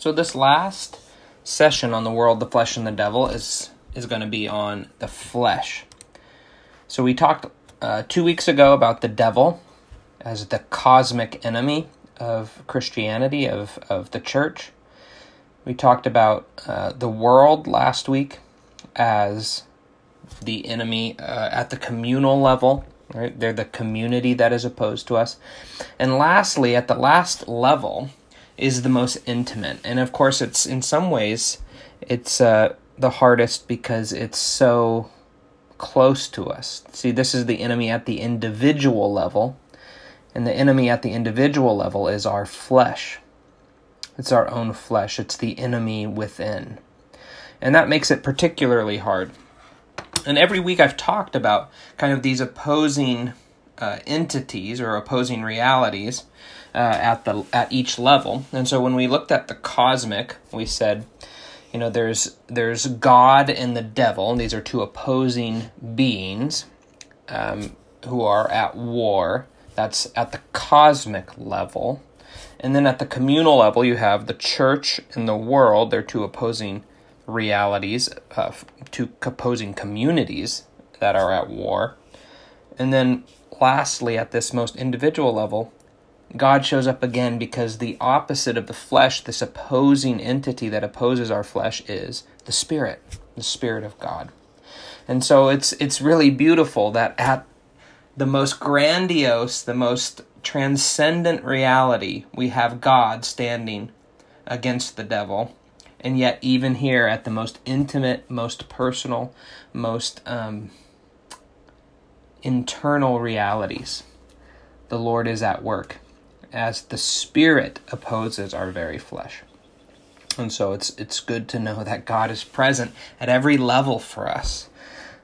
So this last session on the world, the flesh, and the devil is is going to be on the flesh. So we talked uh, two weeks ago about the devil as the cosmic enemy of Christianity of of the church. We talked about uh, the world last week as the enemy uh, at the communal level. Right, they're the community that is opposed to us, and lastly, at the last level, is the most intimate. And of course, it's in some ways it's uh, the hardest because it's so close to us. See, this is the enemy at the individual level, and the enemy at the individual level is our flesh. It's our own flesh. It's the enemy within. And that makes it particularly hard. And every week I've talked about kind of these opposing uh, entities or opposing realities uh, at the at each level. And so when we looked at the cosmic, we said, you know, there's there's God and the devil. And these are two opposing beings um, who are at war. That's at the cosmic level. And then at the communal level, you have the church and the world. They're two opposing realities, uh, two opposing communities that are at war. And then lastly, at this most individual level, God shows up again because the opposite of the flesh, this opposing entity that opposes our flesh, is the Spirit, the Spirit of God. And so it's it's really beautiful that at the most grandiose, the most transcendent reality, we have God standing against the devil. And yet, even here, at the most intimate, most personal, most um, internal realities, the Lord is at work as the Spirit opposes our very flesh. And so it's it's good to know that God is present at every level for us.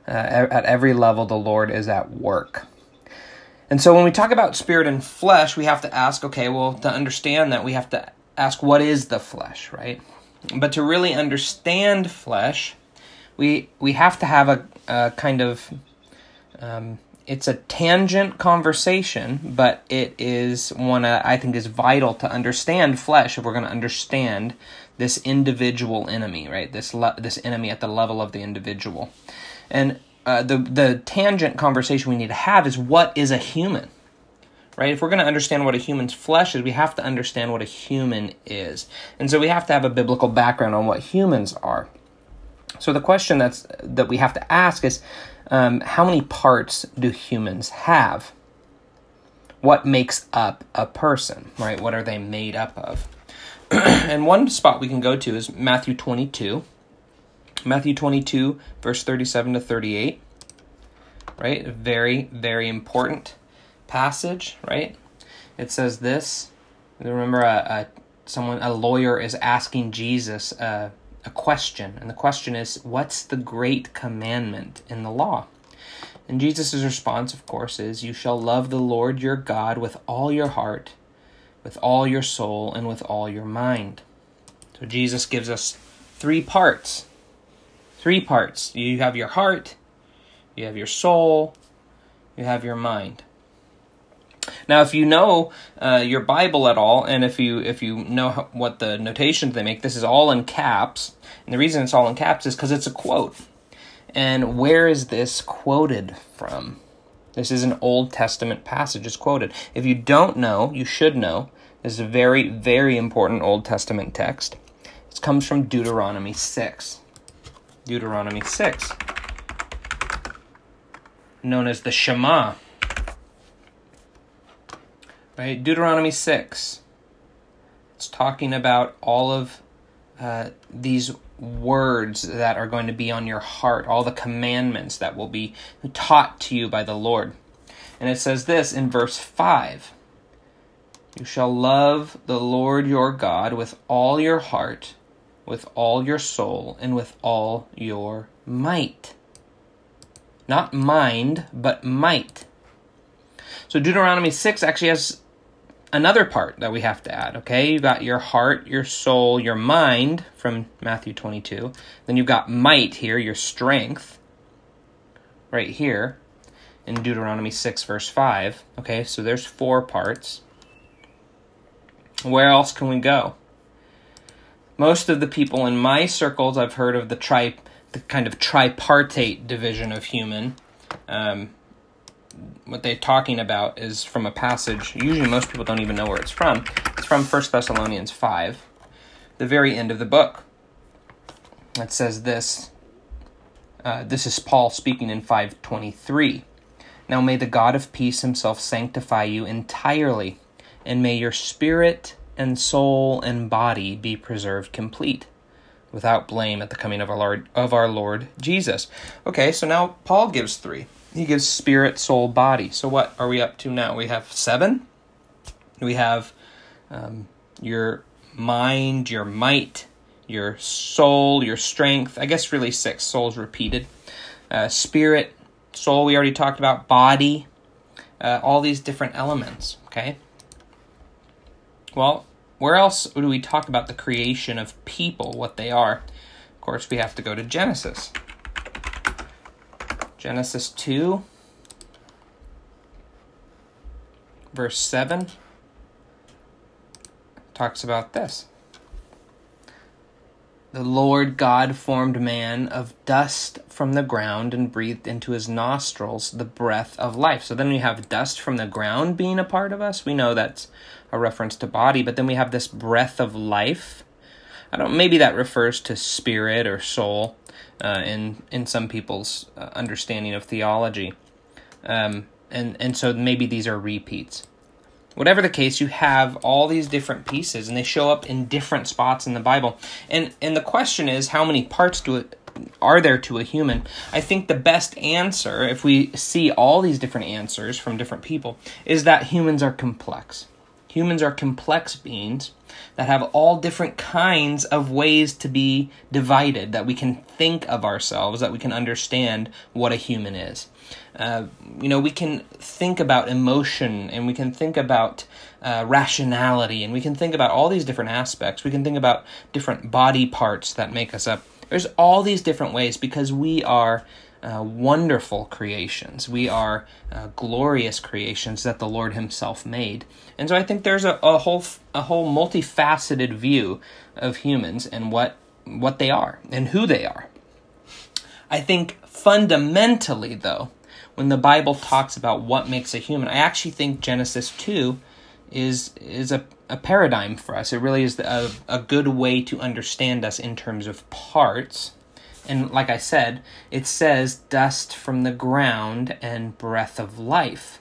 Uh, at every level, the Lord is at work. And so when we talk about spirit and flesh, we have to ask, okay, well, to understand that, we have to ask, what is the flesh, right? But to really understand flesh, we we have to have a, a kind of um, it's a tangent conversation, but it is one uh, I think is vital to understand flesh if we're going to understand this individual enemy, right? This le- this enemy at the level of the individual, and uh, the the tangent conversation we need to have is what is a human, right? If we're going to understand what a human's flesh is, we have to understand what a human is, and so we have to have a biblical background on what humans are. So the question that's that we have to ask is um, how many parts do humans have? What makes up a person, right? What are they made up of? and one spot we can go to is Matthew 22. Matthew 22, verse 37 to 38. Right? Very, very important passage, right? It says this. Remember, a, a someone, a lawyer is asking Jesus, uh, a question, and the question is, What's the great commandment in the law? And Jesus' response, of course, is, You shall love the Lord your God with all your heart, with all your soul, and with all your mind. So Jesus gives us three parts. Three parts. You have your heart, you have your soul, you have your mind. Now, if you know uh, your Bible at all, and if you if you know how, what the notations they make, this is all in caps. And the reason it's all in caps is because it's a quote. And where is this quoted from? This is an Old Testament passage. It's quoted. If you don't know, you should know. This is a very very important Old Testament text. It comes from Deuteronomy six. Deuteronomy six, known as the Shema right? Deuteronomy 6. It's talking about all of uh, these words that are going to be on your heart, all the commandments that will be taught to you by the Lord. And it says this in verse 5 You shall love the Lord your God with all your heart, with all your soul, and with all your might. Not mind, but might. So Deuteronomy 6 actually has another part that we have to add, okay? You've got your heart, your soul, your mind from Matthew 22. Then you've got might here, your strength, right here in Deuteronomy 6, verse 5. Okay, so there's four parts. Where else can we go? most of the people in my circles, I've heard of the tri, the kind of tripartite division of human. Um, what they're talking about is from a passage. Usually, most people don't even know where it's from. It's from First Thessalonians five, the very end of the book. It says this. Uh, this is Paul speaking in five twenty three. Now may the God of peace himself sanctify you entirely, and may your spirit and soul and body be preserved complete, without blame at the coming of our Lord of our Lord Jesus. Okay, so now Paul gives three. He gives spirit, soul, body. So what are we up to now? We have seven. We have um, your mind, your might, your soul, your strength. I guess really six. Soul's repeated. Uh, spirit, soul. We already talked about body. Uh, all these different elements. Okay. Well, where else do we talk about the creation of people, what they are? Of course, we have to go to Genesis. Genesis 2, verse 7, talks about this. The Lord God formed man of dust from the ground and breathed into his nostrils the breath of life. So then we have dust from the ground being a part of us. We know that's a reference to body, but then we have this breath of life. I don't maybe that refers to spirit or soul uh, in in some people's uh, understanding of theology, um, and and so maybe these are repeats. Whatever the case, you have all these different pieces, and they show up in different spots in the Bible. And and the question is, how many parts do it are there to a human? I think the best answer, if we see all these different answers from different people, is that humans are complex. Humans are complex beings that have all different kinds of ways to be divided, that we can think of ourselves, that we can understand what a human is. Uh, you know, we can think about emotion and we can think about uh, rationality and we can think about all these different aspects. We can think about different body parts that make us up. There's all these different ways because we are uh, wonderful creations. We are uh, glorious creations that the Lord Himself made, and so I think there's a, a whole a whole multifaceted view of humans and what what they are and who they are. I think fundamentally, though, when the Bible talks about what makes a human, I actually think Genesis two is is a, a paradigm for us. It really is a, a good way to understand us in terms of parts and like I said, it says dust from the ground and breath of life.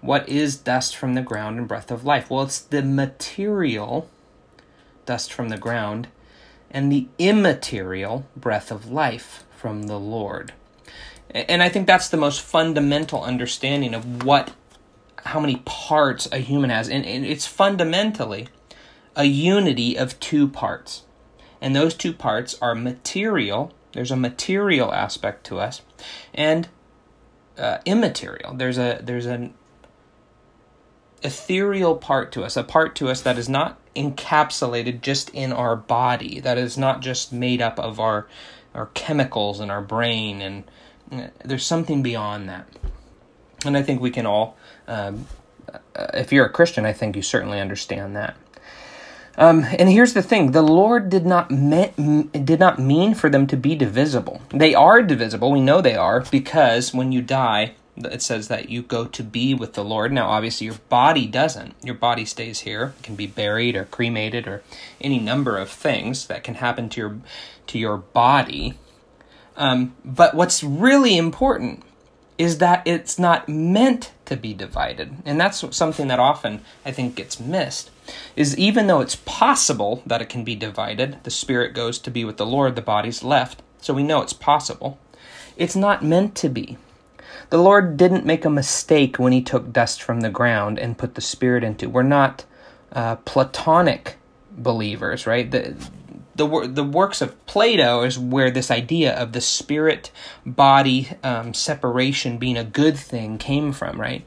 What is dust from the ground and breath of life? Well, it's the material, dust from the ground, and the immaterial, breath of life from the Lord. And I think that's the most fundamental understanding of what, how many parts a human has. And and it's fundamentally a unity of two parts. And those two parts are material, there's a material aspect to us, and uh, immaterial. There's a there's an ethereal part to us, a part to us that is not encapsulated just in our body, that is not just made up of our our chemicals in our brain, and uh, there's something beyond that. And I think we can all, um, uh, if you're a Christian, I think you certainly understand that. Um, and here's the thing: the Lord did not me- did not mean for them to be divisible. They are divisible. We know they are because when you die, it says that you go to be with the Lord. Now, obviously, your body doesn't. Your body stays here. It can be buried or cremated or any number of things that can happen to your to your body. Um, but what's really important is that it's not meant to be divided, and that's something that often I think gets missed is even though it's possible that it can be divided, the spirit goes to be with the Lord, the body's left, so we know it's possible. It's not meant to be. The Lord didn't make a mistake when He took dust from the ground and put the Spirit into. We're not uh, Platonic believers, right? The, the the works of Plato is where this idea of the spirit body um, separation being a good thing came from, right?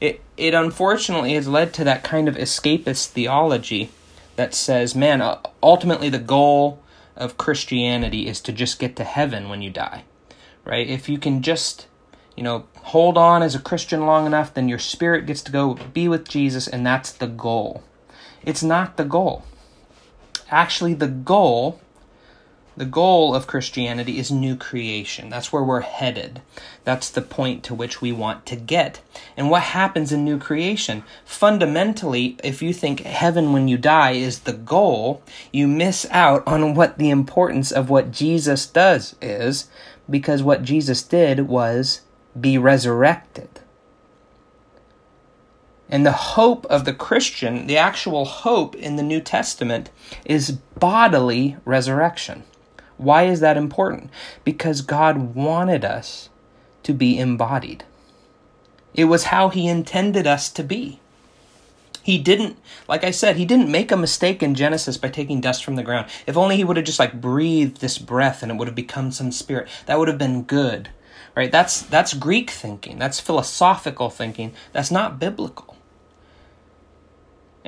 it it unfortunately has led to that kind of escapist theology that says, man, ultimately the goal of Christianity is to just get to heaven when you die. Right? If you can just, you know, hold on as a Christian long enough, then your spirit gets to go be with Jesus and that's the goal. It's not the goal. Actually, the goal the goal of Christianity is new creation. That's where we're headed. That's the point to which we want to get. And what happens in new creation? Fundamentally, if you think heaven when you die is the goal, you miss out on what the importance of what Jesus does is, because what Jesus did was be resurrected. And the hope of the Christian, the actual hope in the New Testament, is bodily resurrection. Why is that important? Because God wanted us to be embodied. It was how He intended us to be. He didn't, like I said, He didn't make a mistake in Genesis by taking dust from the ground. If only He would have just like breathed this breath and it would have become some spirit, that would have been good. Right? That's that's Greek thinking. That's philosophical thinking. That's not biblical.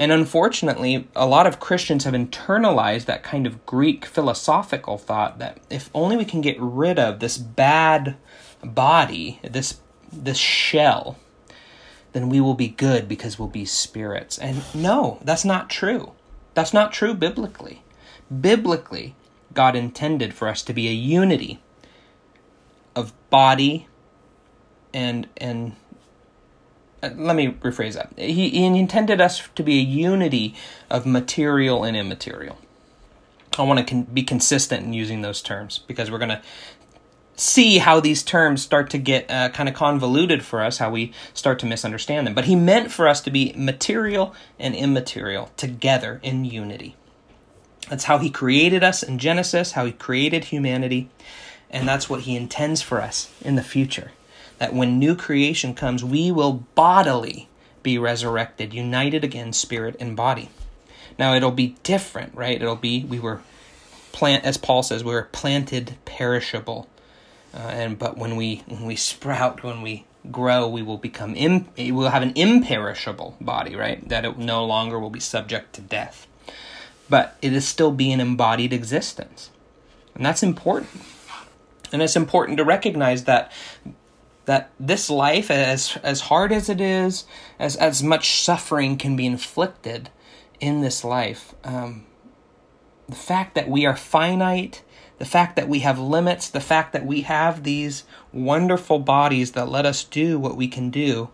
And unfortunately, a lot of Christians have internalized that kind of Greek philosophical thought that if only we can get rid of this bad body, this this shell, then we will be good because we'll be spirits. And no, that's not true. That's not true biblically. Biblically, God intended for us to be a unity of body and and let me rephrase that. He, he intended us to be a unity of material and immaterial. I want to con- be consistent in using those terms because we're going to see how these terms start to get uh, kind of convoluted for us, how we start to misunderstand them. But he meant for us to be material and immaterial together in unity. That's how he created us in Genesis, how he created humanity, and that's what he intends for us in the future that when new creation comes, we will bodily be resurrected, united again, spirit and body. Now it'll be different, right? It'll be we were plant, as Paul says, we were planted perishable, uh, and but when we when we sprout, when we grow, we will become Im, we will have an imperishable body, right? That it no longer will be subject to death, but it is still be an embodied existence, and that's important. And it's important to recognize that that this life, as as hard as it is, as as much suffering can be inflicted in this life, um, the fact that we are finite, the fact that we have limits, the fact that we have these wonderful bodies that let us do what we can do,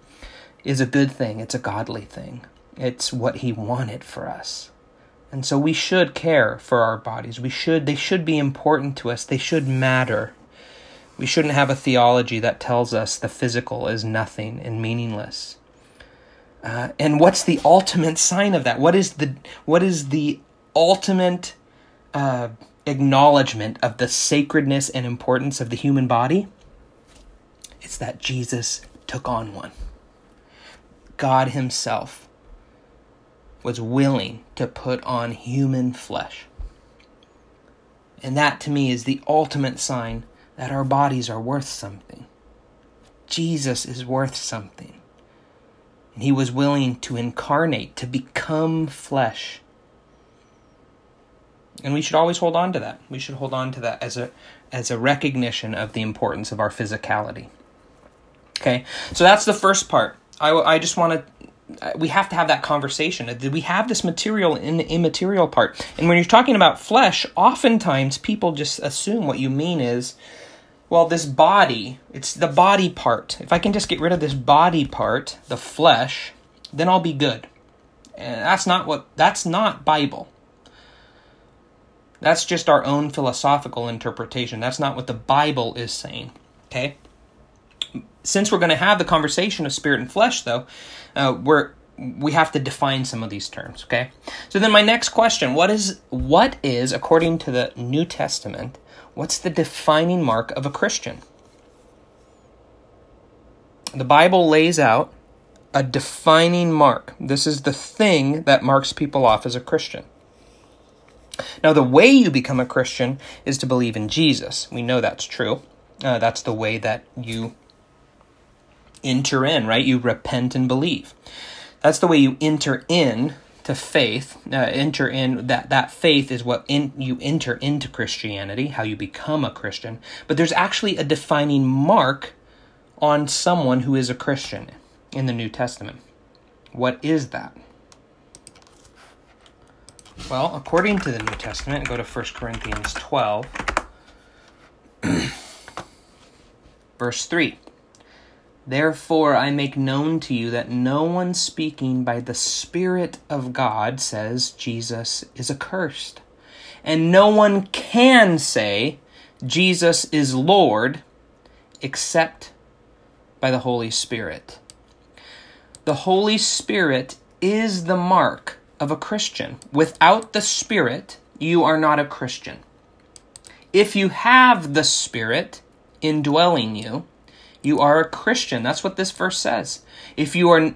is a good thing. It's a godly thing. It's what He wanted for us. And so we should care for our bodies. We should they should be important to us. They should matter. We shouldn't have a theology that tells us the physical is nothing and meaningless. Uh, and what's the ultimate sign of that? What is the what is the ultimate uh, acknowledgement of the sacredness and importance of the human body? It's that Jesus took on one. God Himself was willing to put on human flesh. And that to me is the ultimate sign that our bodies are worth something. Jesus is worth something. And he was willing to incarnate, to become flesh. And we should always hold on to that. We should hold on to that as a as a recognition of the importance of our physicality. Okay, so that's the first part. I, I just want to uh, we have to have that conversation. We have this material and immaterial part. And when you're talking about flesh, oftentimes people just assume what you mean is well, this body, it's the body part. If I can just get rid of this body part, the flesh, then I'll be good. And that's not what that's not Bible. That's just our own philosophical interpretation. That's not what the Bible is saying. Okay? Since we're going to have the conversation of spirit and flesh though, uh, we're we have to define some of these terms, okay? So then my next question, what is what is according to the New Testament What's the defining mark of a Christian? The Bible lays out a defining mark. This is the thing that marks people off as a Christian. Now, the way you become a Christian is to believe in Jesus. We know that's true. Uh, that's the way that you enter in, right? You repent and believe. That's the way you enter in to faith, uh, enter in that that faith is what in, you enter into Christianity, how you become a Christian. But there's actually a defining mark on someone who is a Christian in the New Testament. What is that? Well, according to the New Testament, go to 1 Corinthians 12, verse 3. Therefore, I make known to you that no one speaking by the Spirit of God says Jesus is accursed. And no one can say Jesus is Lord except by the Holy Spirit. The Holy Spirit is the mark of a Christian. Without the Spirit, you are not a Christian. If you have the Spirit indwelling you, you are a Christian. That's what this verse says. If you are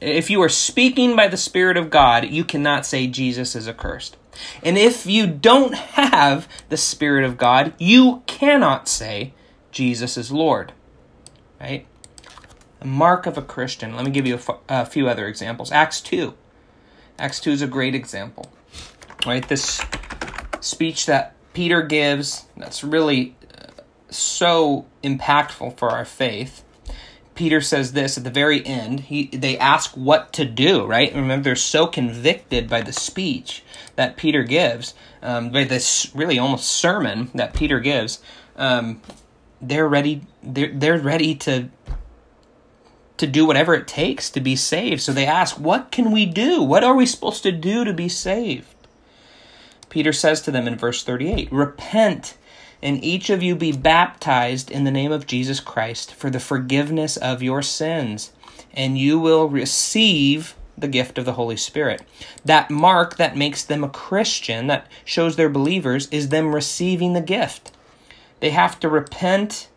if you are speaking by the Spirit of God, you cannot say Jesus is accursed. And if you don't have the Spirit of God, you cannot say Jesus is Lord. Right? A mark of a Christian. Let me give you a, few other examples. Acts 2. Acts 2 is a great example. Right? This speech that Peter gives, that's really so impactful for our faith. Peter says this at the very end. He they ask what to do, right? Remember, they're so convicted by the speech that Peter gives, um, by this really almost sermon that Peter gives. Um, they're ready. They're they're ready to to do whatever it takes to be saved. So they ask, "What can we do? What are we supposed to do to be saved?" Peter says to them in verse thirty-eight, "Repent." And each of you be baptized in the name of Jesus Christ for the forgiveness of your sins, and you will receive the gift of the Holy Spirit. That mark that makes them a Christian, that shows they're believers, is them receiving the gift. They have to repent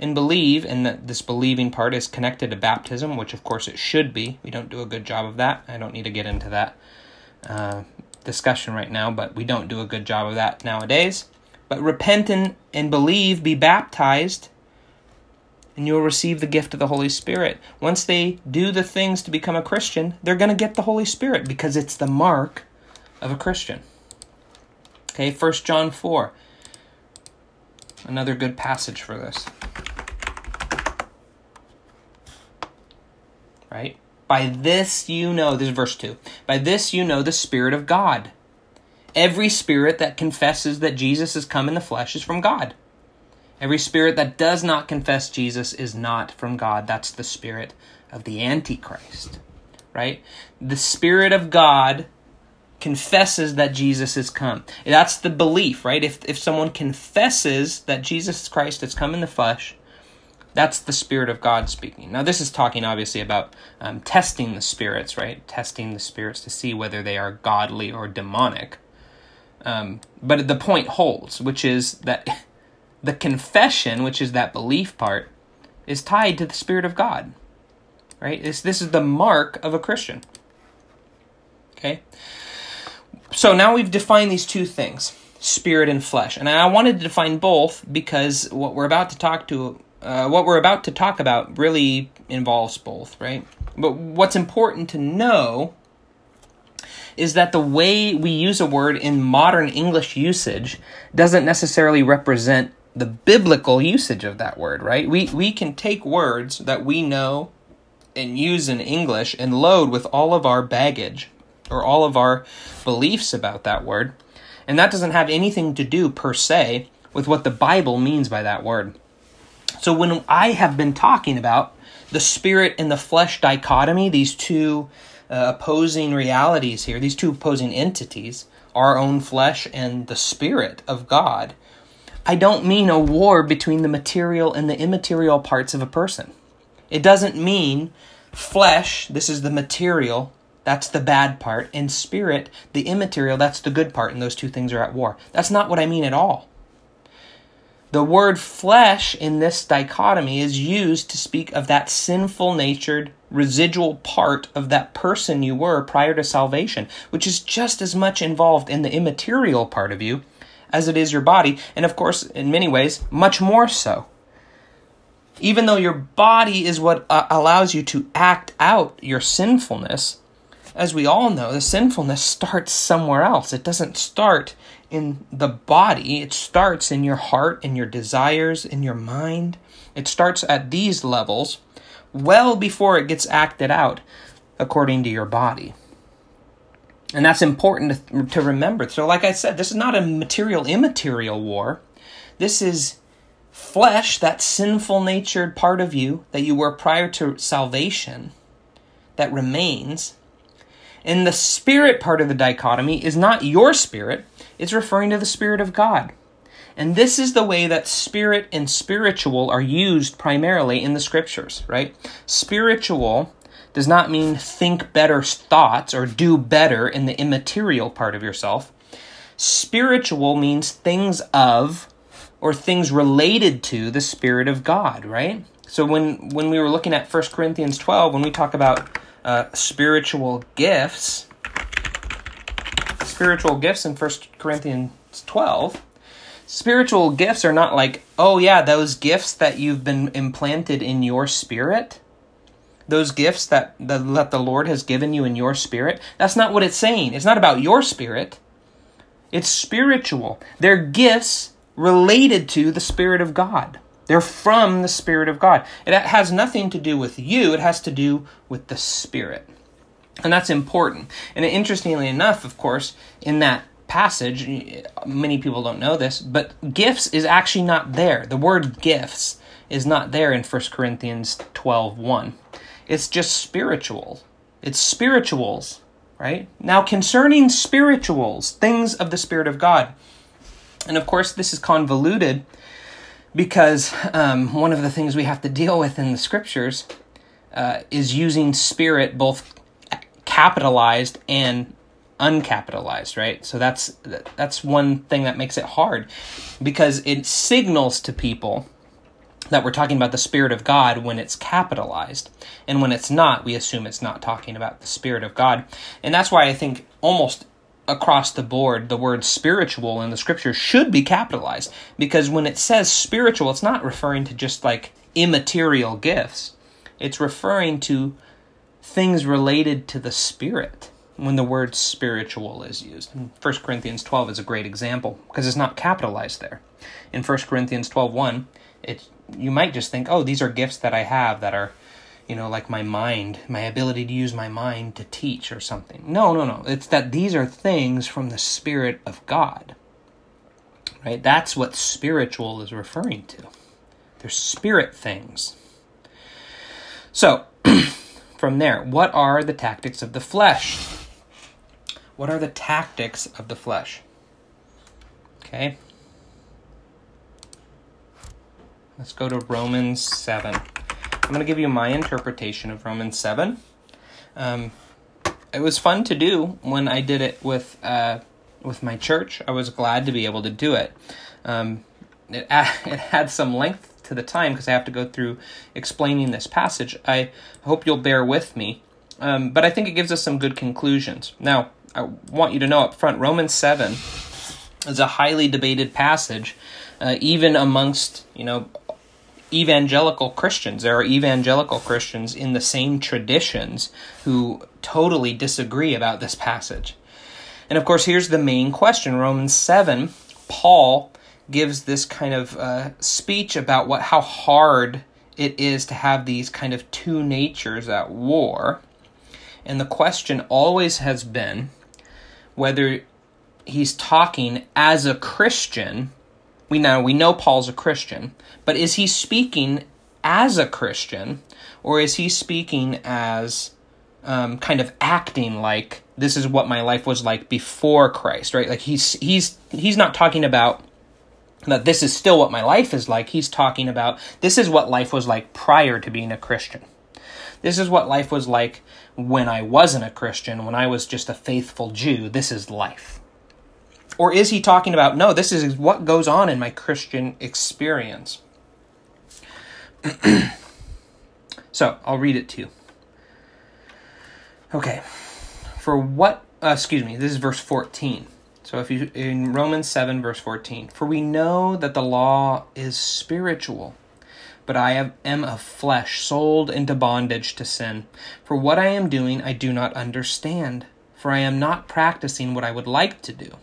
and believe, and that this believing part is connected to baptism, which of course it should be. We don't do a good job of that. I don't need to get into that uh, discussion right now, but we don't do a good job of that nowadays. But repent and, and believe, be baptized, and you'll receive the gift of the Holy Spirit. Once they do the things to become a Christian, they're going to get the Holy Spirit because it's the mark of a Christian. Okay, 1 John 4. Another good passage for this. Right? By this you know, this is verse 2. By this you know the Spirit of God. Every spirit that confesses that Jesus has come in the flesh is from God. Every spirit that does not confess Jesus is not from God. That's the spirit of the Antichrist, right? The Spirit of God confesses that Jesus has come. That's the belief, right? If, if someone confesses that Jesus Christ has come in the flesh, that's the Spirit of God speaking. Now, this is talking obviously about um, testing the spirits, right? Testing the spirits to see whether they are godly or demonic. Um, but the point holds, which is that the confession, which is that belief part, is tied to the Spirit of God. Right? This, this is the mark of a Christian. Okay? So now we've defined these two things spirit and flesh. And I wanted to define both because what we're about to talk to uh, what we're about to talk about really involves both, right? But what's important to know is that the way we use a word in modern English usage doesn't necessarily represent the biblical usage of that word, right? We we can take words that we know and use in English and load with all of our baggage or all of our beliefs about that word. And that doesn't have anything to do per se with what the Bible means by that word. So when I have been talking about the spirit and the flesh dichotomy, these two uh, opposing realities here, these two opposing entities, our own flesh and the Spirit of God, I don't mean a war between the material and the immaterial parts of a person. It doesn't mean flesh, this is the material, that's the bad part, and spirit, the immaterial, that's the good part, and those two things are at war. That's not what I mean at all. The word flesh in this dichotomy is used to speak of that sinful natured residual part of that person you were prior to salvation, which is just as much involved in the immaterial part of you as it is your body, and of course, in many ways, much more so. Even though your body is what uh, allows you to act out your sinfulness, as we all know, the sinfulness starts somewhere else. It doesn't start in the body, it starts in your heart, in your desires, in your mind. It starts at these levels well before it gets acted out according to your body. And that's important to, remember. So, like I said, this is not a material immaterial war. This is flesh, that sinful natured part of you that you were prior to salvation, that remains. And the spirit part of the dichotomy is not your spirit, it's referring to the Spirit of God. And this is the way that spirit and spiritual are used primarily in the scriptures, right? Spiritual does not mean think better thoughts or do better in the immaterial part of yourself. Spiritual means things of or things related to the Spirit of God, right? So when when we were looking at 1 Corinthians 12, when we talk about uh, spiritual gifts, spiritual gifts in 1 Corinthians 12, spiritual gifts are not like, oh yeah, those gifts that you've been implanted in your spirit, those gifts that, that, that the Lord has given you in your spirit. That's not what it's saying. It's not about your spirit. It's spiritual. They're gifts related to the Spirit of God. They're from the Spirit of God. It has nothing to do with you, it has to do with the Spirit. And that's important. And interestingly enough, of course, in that passage, many people don't know this, but gifts is actually not there. The word gifts is not there in 1 Corinthians 12 1. It's just spiritual. It's spirituals, right? Now, concerning spirituals, things of the Spirit of God, and of course, this is convoluted because um, one of the things we have to deal with in the scriptures uh, is using spirit both capitalized and uncapitalized right? So that's that's one thing that makes it hard because it signals to people that we're talking about the spirit of god when it's capitalized. And when it's not we assume it's not talking about the spirit of god. And that's why i think almost across the board the word spiritual in the scripture should be capitalized. Because when it says spiritual it's not referring to just like immaterial gifts. It's referring to things related to the spirit when the word spiritual is used. And 1 Corinthians 12 is a great example because it's not capitalized there. In 1 Corinthians 12:1, it you might just think, "Oh, these are gifts that I have that are you know, like my mind, my ability to use my mind to teach or something. No, no, no. It's that these are things from the Spirit of God. Right? That's what spiritual is referring to. They're spirit things. So, from there, what are the tactics of the flesh? What are the tactics of the flesh? Okay. Let's go to Romans 7. I'm going to give you my interpretation of Romans 7. Um, it was fun to do when I did it with uh, with my church. I was glad to be able to do it. Um, it, it had some length to the time because I have to go through explaining this passage. I hope you'll bear with me, um, but I think it gives us some good conclusions. Now, I want you to know up front Romans 7 is a highly debated passage, uh, even amongst, you know, evangelical Christians. There are evangelical Christians in the same traditions who totally disagree about this passage. And of course, here's the main question Romans 7, Paul gives this kind of uh, speech about what how hard it is to have these kind of two natures at war. And the question always has been whether he's talking as a Christian we know we know Paul's a Christian, but is he speaking as a Christian, or is he speaking as um, kind of acting like this is what my life was like before Christ, right? Like he's he's he's not talking about that this is still what my life is like. He's talking about this is what life was like prior to being a Christian. This is what life was like when I wasn't a Christian, when I was just a faithful Jew. This is life. Or is he talking about, no, this is what goes on in my Christian experience? so, I'll read it to you. Okay. For what, uh, excuse me, this is verse 14. So, if you, in Romans 7, verse 14, for we know that the law is spiritual, but I am of flesh, sold into bondage to sin. For what I am doing, I do not understand, for I am not practicing what I would like to do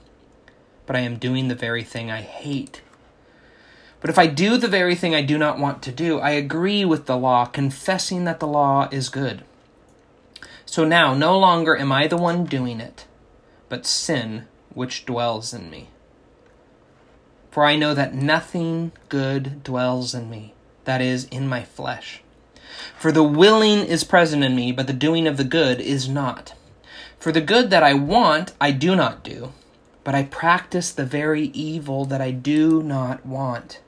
but I am doing the very thing I hate. But if I do the very thing I do not want to do, I agree with the law, confessing that the law is good. So now, no longer am I the one doing it, but sin which dwells in me. For I know that nothing good dwells in me, that is, in my flesh. For the willing is present in me, but the doing of the good is not. For the good that I want, I do not do, but I practice the very evil that I do not want.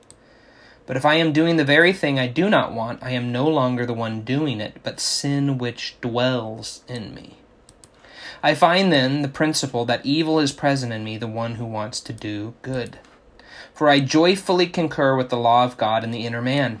But if I am doing the very thing I do not want, I am no longer the one doing it, but sin which dwells in me. I find then the principle that evil is present in me, the one who wants to do good. For I joyfully concur with the law of God in the inner man,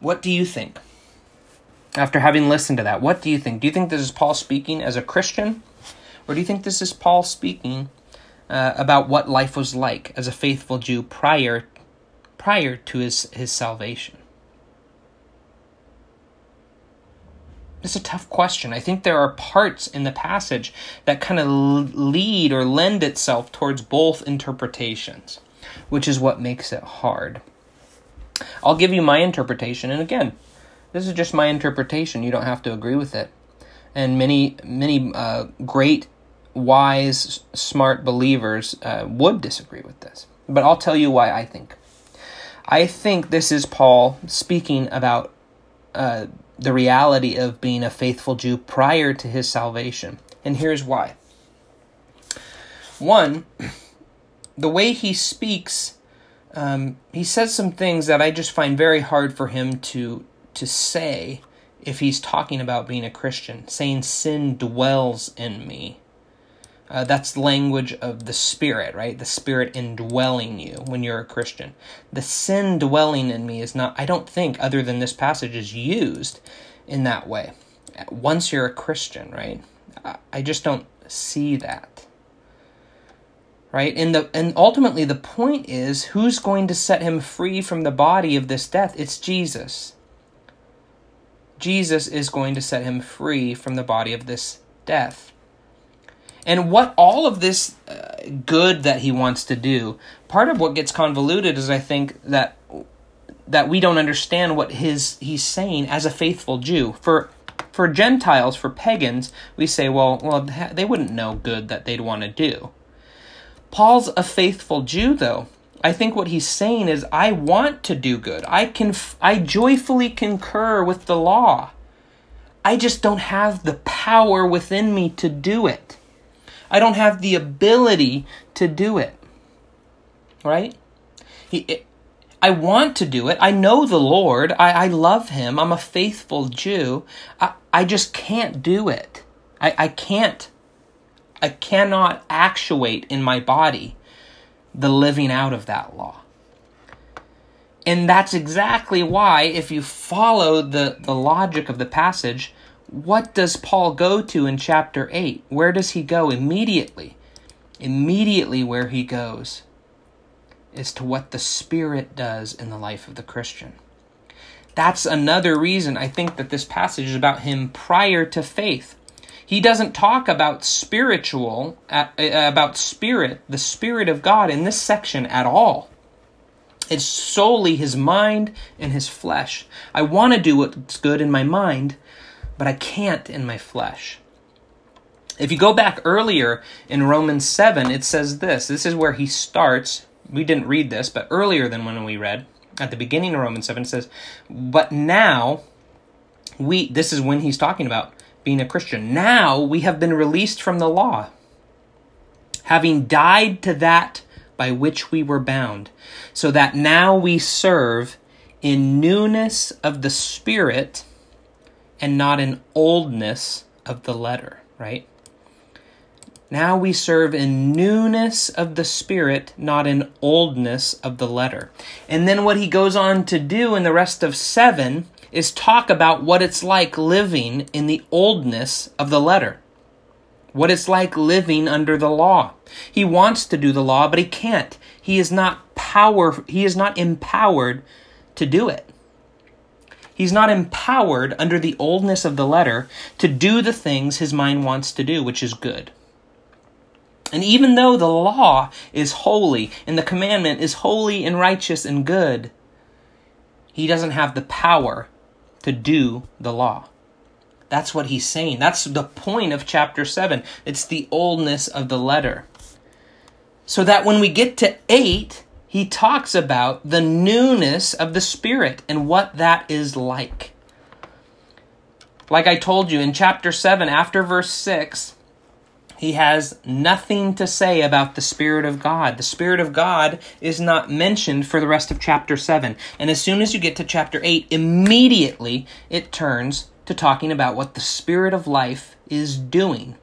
What do you think? After having listened to that, what do you think? Do you think this is Paul speaking as a Christian? Or do you think this is Paul speaking uh, about what life was like as a faithful Jew prior prior to his, his salvation? It's a tough question. I think there are parts in the passage that kind of lead or lend itself towards both interpretations, which is what makes it hard. I'll give you my interpretation, and again, this is just my interpretation. You don't have to agree with it. And many, many uh, great, wise, smart believers uh, would disagree with this. But I'll tell you why I think. I think this is Paul speaking about uh, the reality of being a faithful Jew prior to his salvation. And here's why. One, the way he speaks, um, he says some things that I just find very hard for him to to say if he's talking about being a Christian, saying sin dwells in me. Uh, that's language of the Spirit, right? The Spirit indwelling you when you're a Christian. The sin dwelling in me is not, I don't think, other than this passage, is used in that way. Once you're a Christian, right? I just don't see that. Right? And the and ultimately the point is who's going to set him free from the body of this death? It's Jesus. Jesus is going to set him free from the body of this death. And what all of this uh, good that he wants to do, part of what gets convoluted is I think that that we don't understand what his he's saying as a faithful Jew. For for Gentiles, for pagans, we say, well, well, they wouldn't know good that they'd want to do. Paul's a faithful Jew, though. I think what he's saying is, I want to do good. I can, I joyfully concur with the law. I just don't have the power within me to do it. I don't have the ability to do it. Right? He, it, I want to do it. I know the Lord. I, I love Him. I'm a faithful Jew. I, I just can't do it. I, I can't. I cannot actuate in my body the living out of that law. And that's exactly why, if you follow the, the logic of the passage, what does Paul go to in chapter 8? Where does he go immediately? Immediately, where he goes is to what the Spirit does in the life of the Christian. That's another reason I think that this passage is about him prior to faith. He doesn't talk about spiritual, about spirit, the Spirit of God in this section at all. It's solely his mind and his flesh. I want to do what's good in my mind, but I can't in my flesh. If you go back earlier in Romans 7, it says this. This is where he starts. We didn't read this, but earlier than when we read, at the beginning of Romans 7, it says, But now, we, this is when he's talking about being a Christian. Now we have been released from the law, having died to that by which we were bound, so that now we serve in newness of the Spirit and not in oldness of the letter, right? Now we serve in newness of the Spirit, not in oldness of the letter. And then what he goes on to do in the rest of seven is talk about what it's like living in the oldness of the letter. what it's like living under the law. He wants to do the law, but he can't. He is not power he is not empowered to do it. He's not empowered under the oldness of the letter to do the things his mind wants to do, which is good. And even though the law is holy and the commandment is holy and righteous and good, he doesn't have the power to do the law. That's what he's saying. That's the point of chapter 7. It's the oldness of the letter. So that when we get to 8, he talks about the newness of the Spirit and what that is like. Like I told you in chapter 7, after verse 6, he has nothing to say about the Spirit of God. The Spirit of God is not mentioned for the rest of chapter 7. And as soon as you get to chapter 8, immediately it turns to talking about what the Spirit of life is doing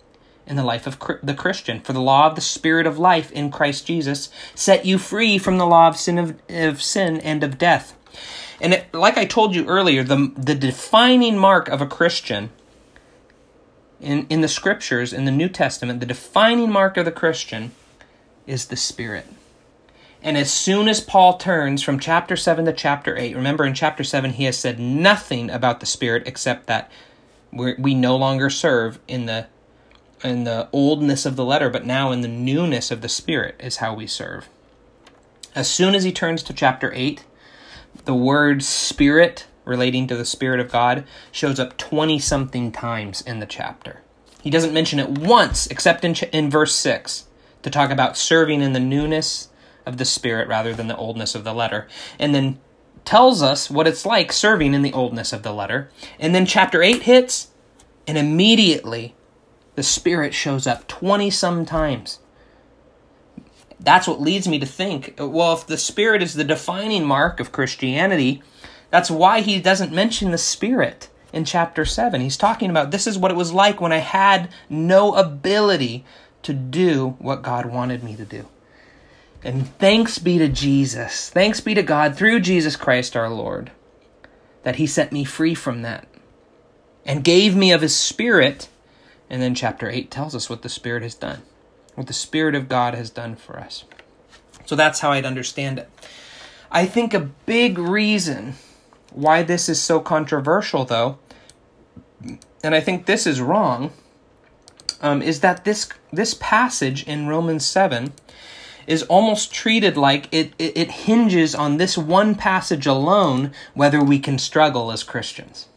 in the life of the Christian. For the law of the Spirit of life in Christ Jesus set you free from the law of sin, of, of sin and of death. And it, like I told you earlier, the, the defining mark of a Christian in, in the scriptures, in the New Testament, the defining mark of the Christian is the Spirit. And as soon as Paul turns from chapter 7 to chapter 8, remember in chapter 7 he has said nothing about the Spirit except that we we no longer serve in the in the oldness of the letter, but now in the newness of the Spirit is how we serve. As soon as he turns to chapter 8, the word Spirit, relating to the Spirit of God, shows up 20 something times in the chapter. He doesn't mention it once, except in, in verse 6, to talk about serving in the newness of the Spirit rather than the oldness of the letter. And then tells us what it's like serving in the oldness of the letter. And then chapter 8 hits, and immediately the Spirit shows up 20 some times. That's what leads me to think well, if the Spirit is the defining mark of Christianity, that's why he doesn't mention the Spirit in chapter 7. He's talking about this is what it was like when I had no ability to do what God wanted me to do. And thanks be to Jesus, thanks be to God through Jesus Christ our Lord, that He set me free from that and gave me of His Spirit and then chapter 8 tells us what the Spirit has done, what the Spirit of God has done for us. So that's how I'd understand it. I think a big reason why this is so controversial, though, and I think this is wrong, um, is that this this passage in Romans seven is almost treated like it, it, it hinges on this one passage alone whether we can struggle as Christians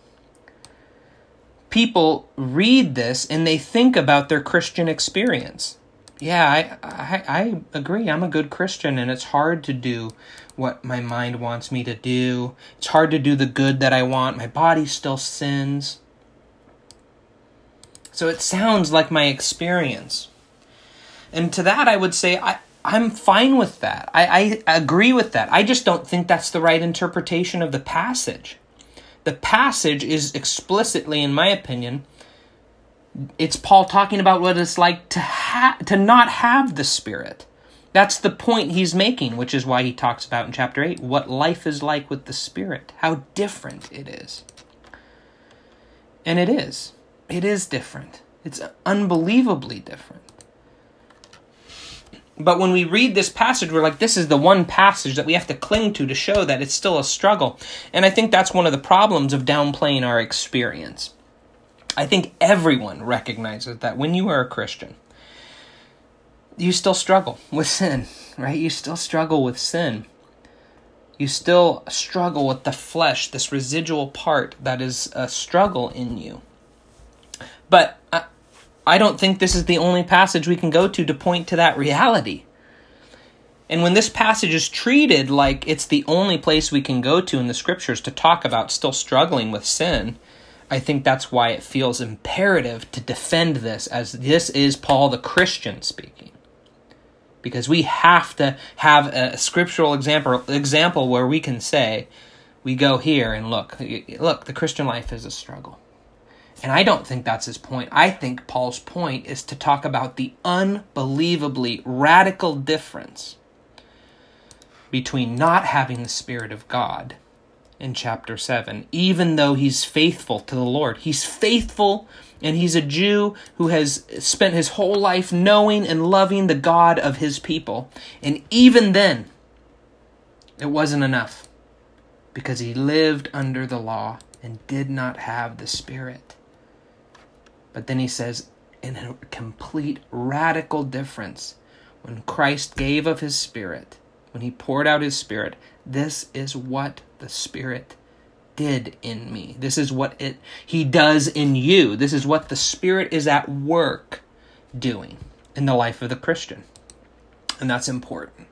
people read this and they think about their Christian experience. Yeah, I, I, I agree. I'm a good Christian, and it's hard to do what my mind wants me to do. It's hard to do the good that I want. My body still sins. So it sounds like my experience. And to that, I would say I, I'm fine with that. I, I agree with that. I just don't think that's the right interpretation of the passage the passage is explicitly, in my opinion, it's Paul talking about what it's like to ha- to not have the Spirit. That's the point he's making, which is why he talks about in chapter 8 what life is like with the Spirit, how different it is. And it is. It is different. It's unbelievably different. But when we read this passage, we're like, this is the one passage that we have to cling to to show that it's still a struggle. And I think that's one of the problems of downplaying our experience. I think everyone recognizes that when you are a Christian, you still struggle with sin, right? You still struggle with sin. You still struggle with the flesh, this residual part that is a struggle in you. But uh, I don't think this is the only passage we can go to to point to that reality. And when this passage is treated like it's the only place we can go to in the scriptures to talk about still struggling with sin, I think that's why it feels imperative to defend this as this is Paul the Christian speaking. Because we have to have a scriptural example example where we can say, we go here and look, look, the Christian life is a struggle. And I don't think that's his point. I think Paul's point is to talk about the unbelievably radical difference between not having the Spirit of God in chapter 7, even though he's faithful to the Lord. He's faithful and he's a Jew who has spent his whole life knowing and loving the God of his people. And even then, it wasn't enough because he lived under the law and did not have the Spirit. But then he says, in a complete radical difference, when Christ gave of his Spirit, when he poured out his Spirit, this is what the Spirit did in me. This is what it he does in you. This is what the Spirit is at work doing in the life of the Christian. And that's important.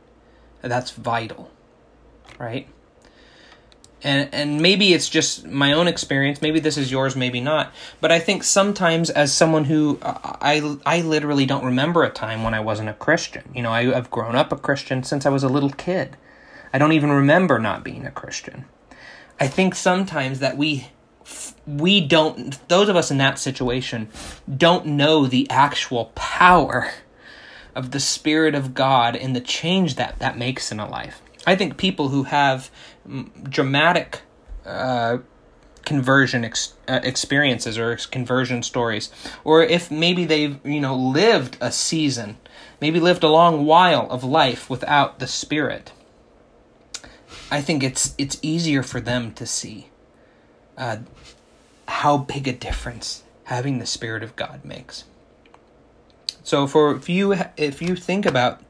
That's vital. Right? And and maybe it's just my own experience, maybe this is yours, maybe not. But I think sometimes as someone who I I literally don't remember a time when I wasn't a Christian. You know, I, I've grown up a Christian since I was a little kid. I don't even remember not being a Christian. I think sometimes that we we don't those of us in that situation don't know the actual power of the spirit of God and the change that that makes in a life. I think people who have dramatic uh, conversion ex- uh, experiences or conversion stories or if maybe they've you know lived a season maybe lived a long while of life without the spirit I think it's it's easier for them to see uh, how big a difference having the Spirit of God makes. So, for if you if you think about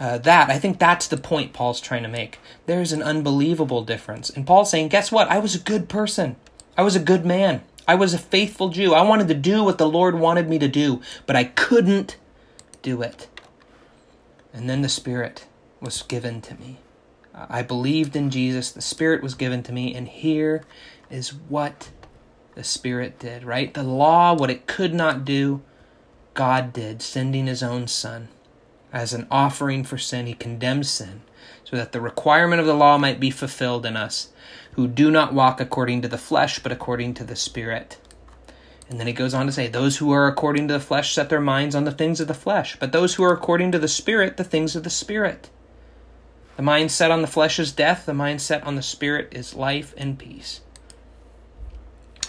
uh, that, I think that's the point Paul's trying to make. There's an unbelievable difference, and Paul's saying, "Guess what? I was a good person. I was a good man. I was a faithful Jew. I wanted to do what the Lord wanted me to do, but I couldn't do it." And then the Spirit was given to me. I believed in Jesus, the Spirit was given to me, and here is what the Spirit did, right? The law, what it could not do, God did, sending His own Son. As an offering for sin, He condemned sin, so that the requirement of the law might be fulfilled in us, who do not walk according to the flesh, but according to the Spirit. And then he goes on to say, Those who are according to the flesh set their minds on the things of the flesh, but those who are according to the Spirit, the things of the Spirit. The mind set on the flesh is death, the mind set on the spirit is life and peace.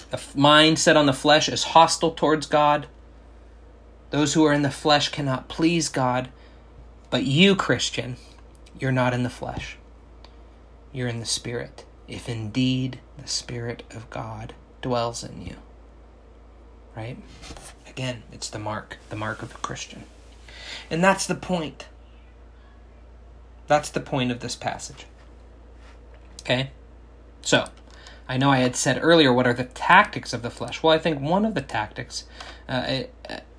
The mind set on the flesh is hostile towards God. Those who are in the flesh cannot please God. But you, Christian, you're not in the flesh. You're in the Spirit, if indeed the Spirit of God dwells in you. Right? Again, it's the mark, the mark of a Christian. And that's the point. That's the point of this passage. Okay? So, I know I had said earlier, what are the tactics of the flesh? Well, I think one of the tactics uh,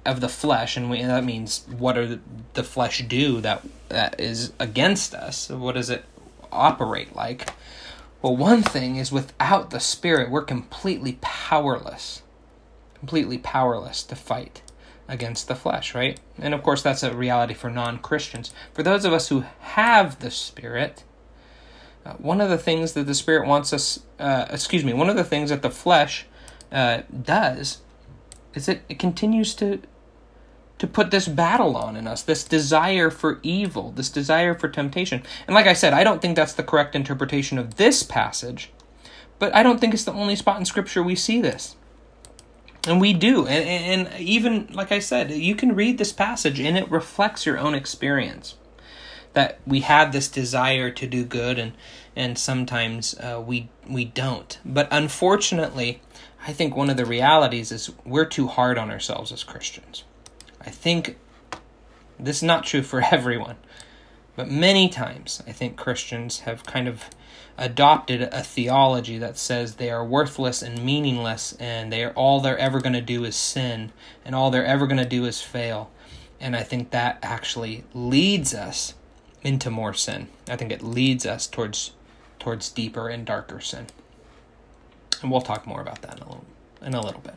of the flesh, and, we, that means what are the, the flesh do that that is against us? What does it operate like? Well, one thing is without the Spirit, we're completely powerless. Completely powerless to fight against the flesh, right? And of course, that's a reality for non Christians. For those of us who have the Spirit, uh, one of the things that the Spirit wants us, uh, excuse me, one of the things that the flesh uh, does is it, it continues to to put this battle on in us, this desire for evil, this desire for temptation. And like I said, I don't think that's the correct interpretation of this passage, but I don't think it's the only spot in Scripture we see this. And we do. And, and even, like I said, you can read this passage and it reflects your own experience. That we have this desire to do good and, and sometimes uh, we, we don't. But unfortunately, I think one of the realities is we're too hard on ourselves as Christians. I think this is not true for everyone, but many times I think Christians have kind of adopted a theology that says they are worthless and meaningless and they are all they're ever going to do is sin and all they're ever going to do is fail. And i think that actually leads us into more sin. I think it leads us towards towards deeper and darker sin. And we'll talk more about that in a little in a little bit.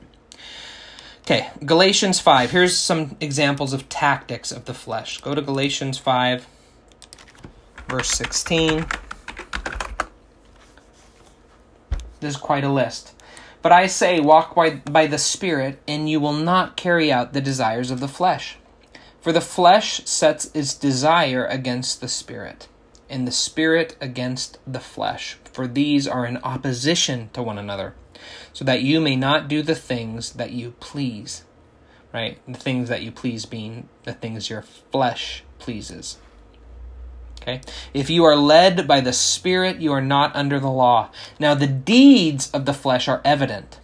Okay galatians 5 here's some examples of tactics of the flesh. Go to galatians 5 verse 16 There's quite a list. But I say, walk by, by the Spirit, and you will not carry out the desires of the flesh. For the flesh sets its desire against the Spirit, and the spirit against the flesh, for these are in opposition to one another, so that you may not do the things that you please. Right? The things that you please being the things your flesh pleases. Okay? If you are led by the Spirit, you are not under the law. Now, the deeds of the flesh are evident,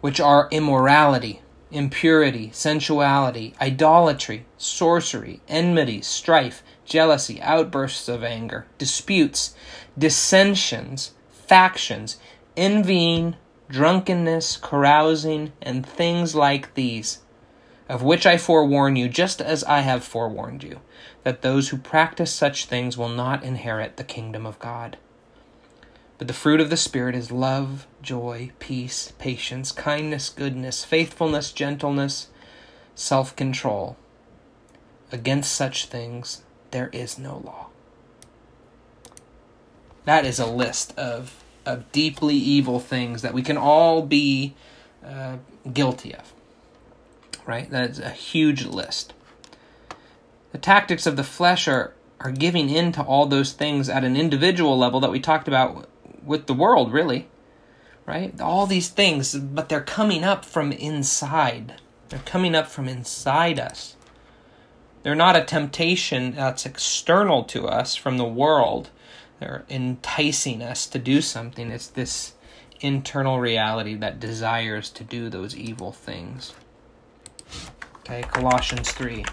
which are immorality, impurity, sensuality, idolatry, sorcery, enmity, strife, jealousy, outbursts of anger, disputes, dissensions, factions, envying, drunkenness, carousing, and things like these, of which I forewarn you, just as I have forewarned you, that those who practice such things will not inherit the kingdom of God. But the fruit of the Spirit is love, joy, peace, patience, kindness, goodness, faithfulness, gentleness, self control. Against such things there is no law. That is a list of, of deeply evil things that we can all be uh, guilty of. Right? That's a huge list. The tactics of the flesh are, are giving in to all those things at an individual level that we talked about with the world, really. Right? All these things, but they're coming up from inside. They're coming up from inside us. They're not a temptation that's external to us from the world. They're enticing us to do something. It's this internal reality that desires to do those evil things. Okay, Colossians 3.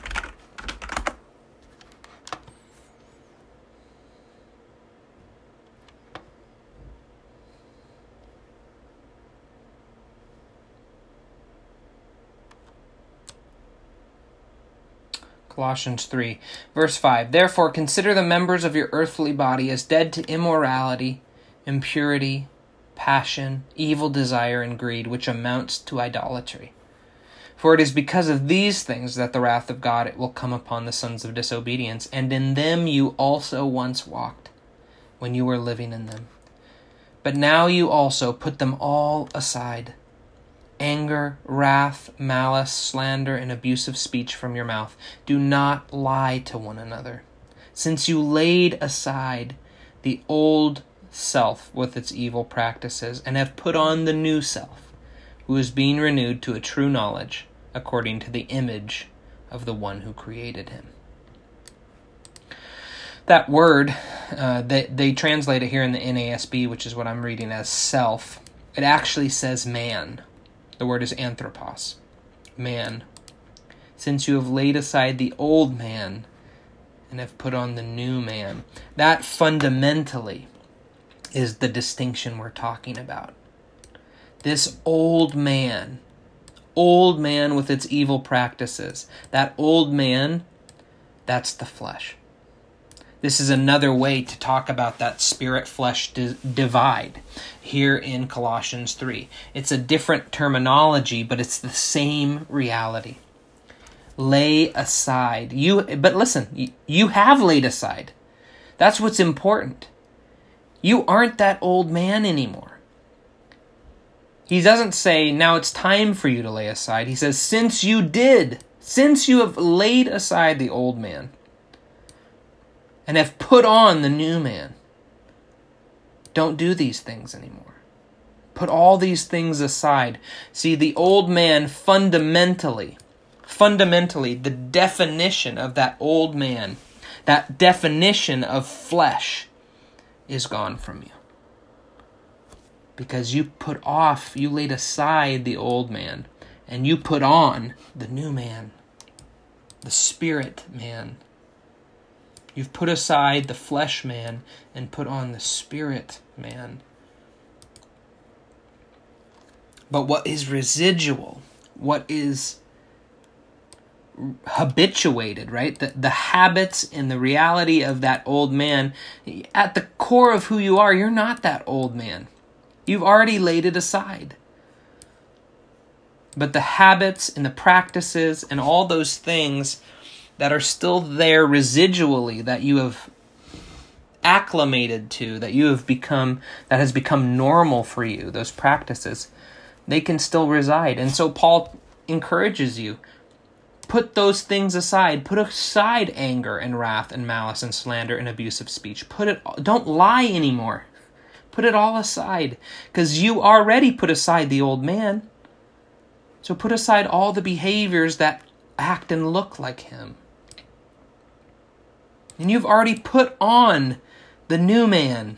Colossians 3, verse 5. Therefore, consider the members of your earthly body as dead to immorality, impurity, passion, evil desire, and greed, which amounts to idolatry. For it is because of these things that the wrath of God it will come upon the sons of disobedience, and in them you also once walked, when you were living in them. But now you also put them all aside anger, wrath, malice, slander, and abusive speech from your mouth. Do not lie to one another, since you laid aside the old self with its evil practices and have put on the new self, who is being renewed to a true knowledge according to the image of the one who created him. That word, uh, they, they translate it here in the NASB, which is what I'm reading as self. It actually says man the word is anthropos, man. Since you have laid aside the old man and have put on the new man. That fundamentally is the distinction we're talking about. This old man, old man with its evil practices, that old man, that's the flesh. This is another way to talk about that spirit flesh di- divide here in Colossians 3. It's a different terminology, but it's the same reality. Lay aside. You but listen, you have laid aside. That's what's important. You aren't that old man anymore. He doesn't say, now it's time for you to lay aside. He says, since you did, since you have laid aside the old man, and have put on the new man. Don't do these things anymore. Put all these things aside. See, the old man fundamentally, fundamentally, the definition of that old man, that definition of flesh, is gone from you. Because you put off, you laid aside the old man, and you put on the new man, the spirit man You've put aside the flesh man and put on the spirit man. But what is residual, what is habituated, right? The, the habits and the reality of that old man, at the core of who you are, you're not that old man. You've already laid it aside. But the habits and the practices and all those things that are still there residually that you have acclimated to, that you have become, that has become normal for you, those practices, they can still reside. And so Paul encourages you Put those things aside. Put aside anger and wrath and malice and slander and abusive speech. Put it don't lie anymore. Put it all aside cuz you already put aside the old man. So put aside all the behaviors that act and look like him. And you've already put on the new man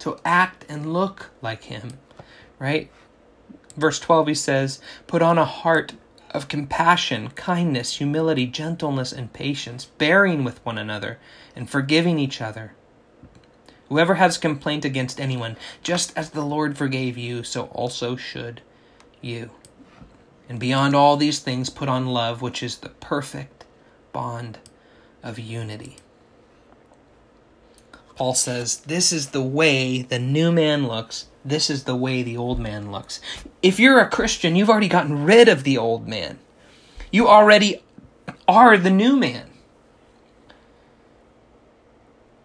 to act and look like him, right? Verse 12, he says, Put on a heart of compassion, kindness, humility, gentleness, and patience, bearing with one another, and forgiving each other. Whoever has complaint against anyone, just as the Lord forgave you, so also should you. And beyond all these things, put on love, which is the perfect bond of unity. Paul says, This is the way the new man looks. This is the way the old man looks. If you're a Christian, you've already gotten rid of the old man. You already are the new man.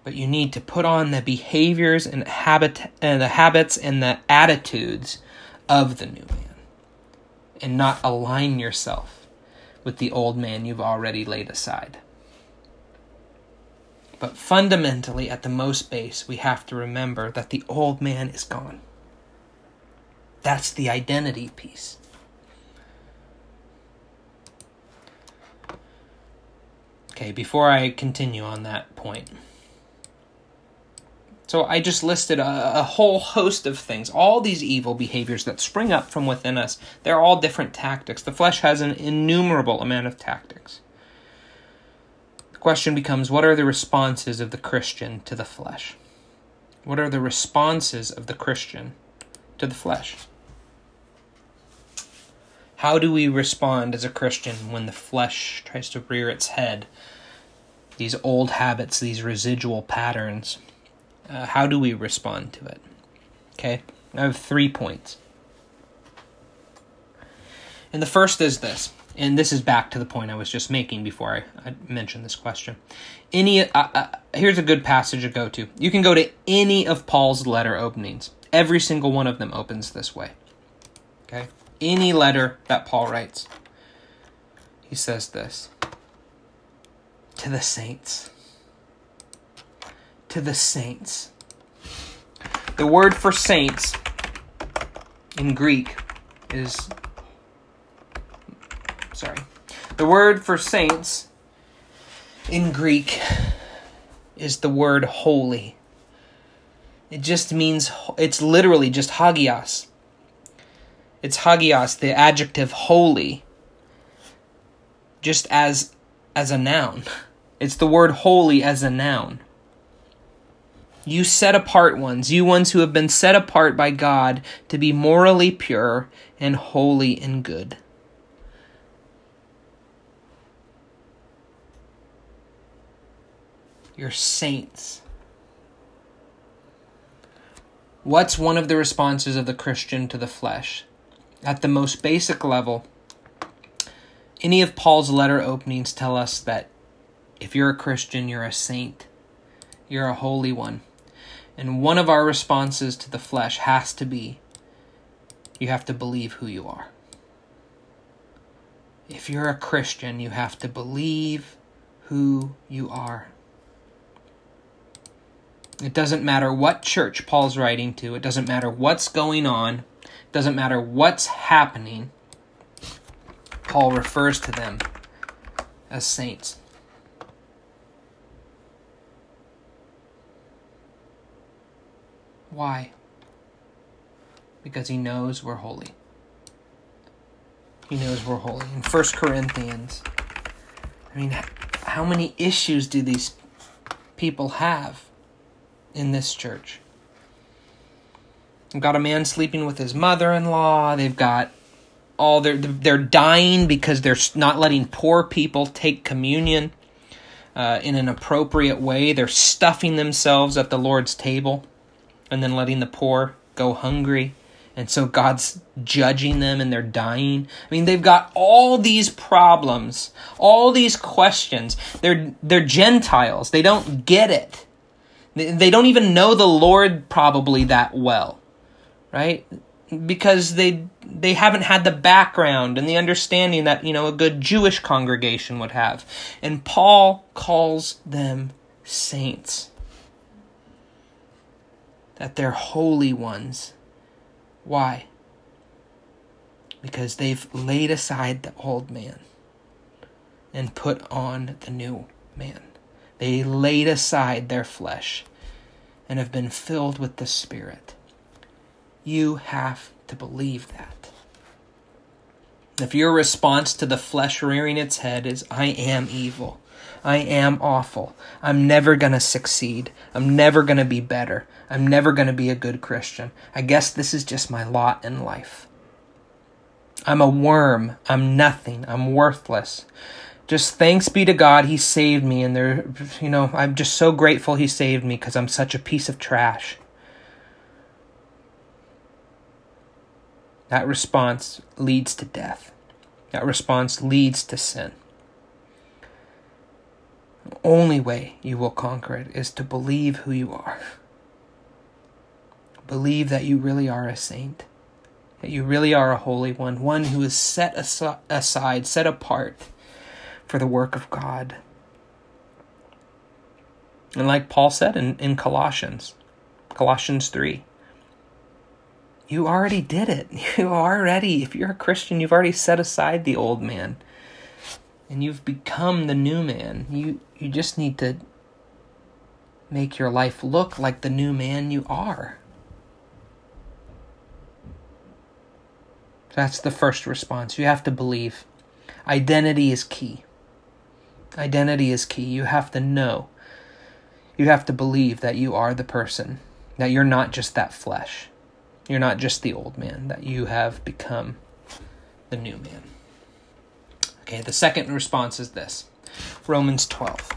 But you need to put on the behaviors and habit and the habits and the attitudes of the new man and not align yourself with the old man you've already laid aside. But fundamentally, at the most base, we have to remember that the old man is gone. That's the identity piece. Okay, before I continue on that point. So I just listed a, a, whole host of things, all these evil behaviors that spring up from within us. They're all different tactics. The flesh has an innumerable amount of tactics. The question becomes what are the responses of the Christian to the flesh? What are the responses of the Christian to the flesh? How do we respond as a Christian when the flesh tries to rear its head? These old habits, these residual patterns. Uh, how do we respond to it? Okay, I have three points. And the first is this and this is back to the point I was just making before I, I mentioned this question. Any uh, uh, here's a good passage to go to. You can go to any of Paul's letter openings. Every single one of them opens this way. Okay? Any letter that Paul writes. He says this. To the saints. To the saints. The word for saints in Greek is sorry. The word for saints in Greek is the word holy. It just means, it's literally just hagios. It's hagios, the adjective holy, just as as a noun. It's the word holy as a noun. You set apart ones, you ones who have been set apart by God to be morally pure and holy and good. You're saints. What's one of the responses of the Christian to the flesh? At the most basic level, any of Paul's letter openings tell us that if you're a Christian, you're a saint, you're a holy one. And one of our responses to the flesh has to be you have to believe who you are. If you're a Christian, you have to believe who you are. It doesn't matter what church Paul's writing to, it doesn't matter what's going on, it doesn't matter what's happening. Paul refers to them as saints. Why? Because he knows we're holy. He knows we're holy. In 1 Corinthians, I mean, how many issues do these people have? in this church. They've got a man sleeping with his mother-in-law. They've got all they're they're dying because they're not letting poor people take communion uh, in an appropriate way. They're stuffing themselves at the Lord's table, and then letting the poor go hungry. And so God's judging them and they're dying. I mean, they've got all these problems, all these questions. They're they're Gentiles. They don't get it. They don't even know the Lord probably that well, right? because they they haven't had the background and the understanding that you know a good Jewish congregation would have. And Paul calls them saints. That they're holy ones. Why? Because they've laid aside the old man and put on the new man. They laid aside their flesh and have been filled with the Spirit. You have to believe that. If your response to the flesh rearing its head is, I am evil, I am awful, I'm never going to succeed, I'm never going to be better, I'm never going to be a good Christian, I guess this is just my lot in life. I'm a worm, I'm nothing, I'm worthless. Just thanks be to God, He saved me, and there, you know, I'm just so grateful He saved me because I'm such a piece of trash. That response leads to death. That response leads to sin. Only way you will conquer it is to believe who you are. Believe that you really are a saint, that you really are a holy one, one who is set aside, set apart for the work of God. And like Paul said in, in Colossians, Colossians 3, you already did it. You already, if you're a Christian, you've already set aside the old man and you've become the new man. You you just need to make your life look like the new man you are. That's the first response. You have to believe. Identity is key. Identity is key. You have to know. You have to believe that you are the person, that you're not just that flesh you're not just the old man, that you have become the new man. Okay, the second response is this Romans 12.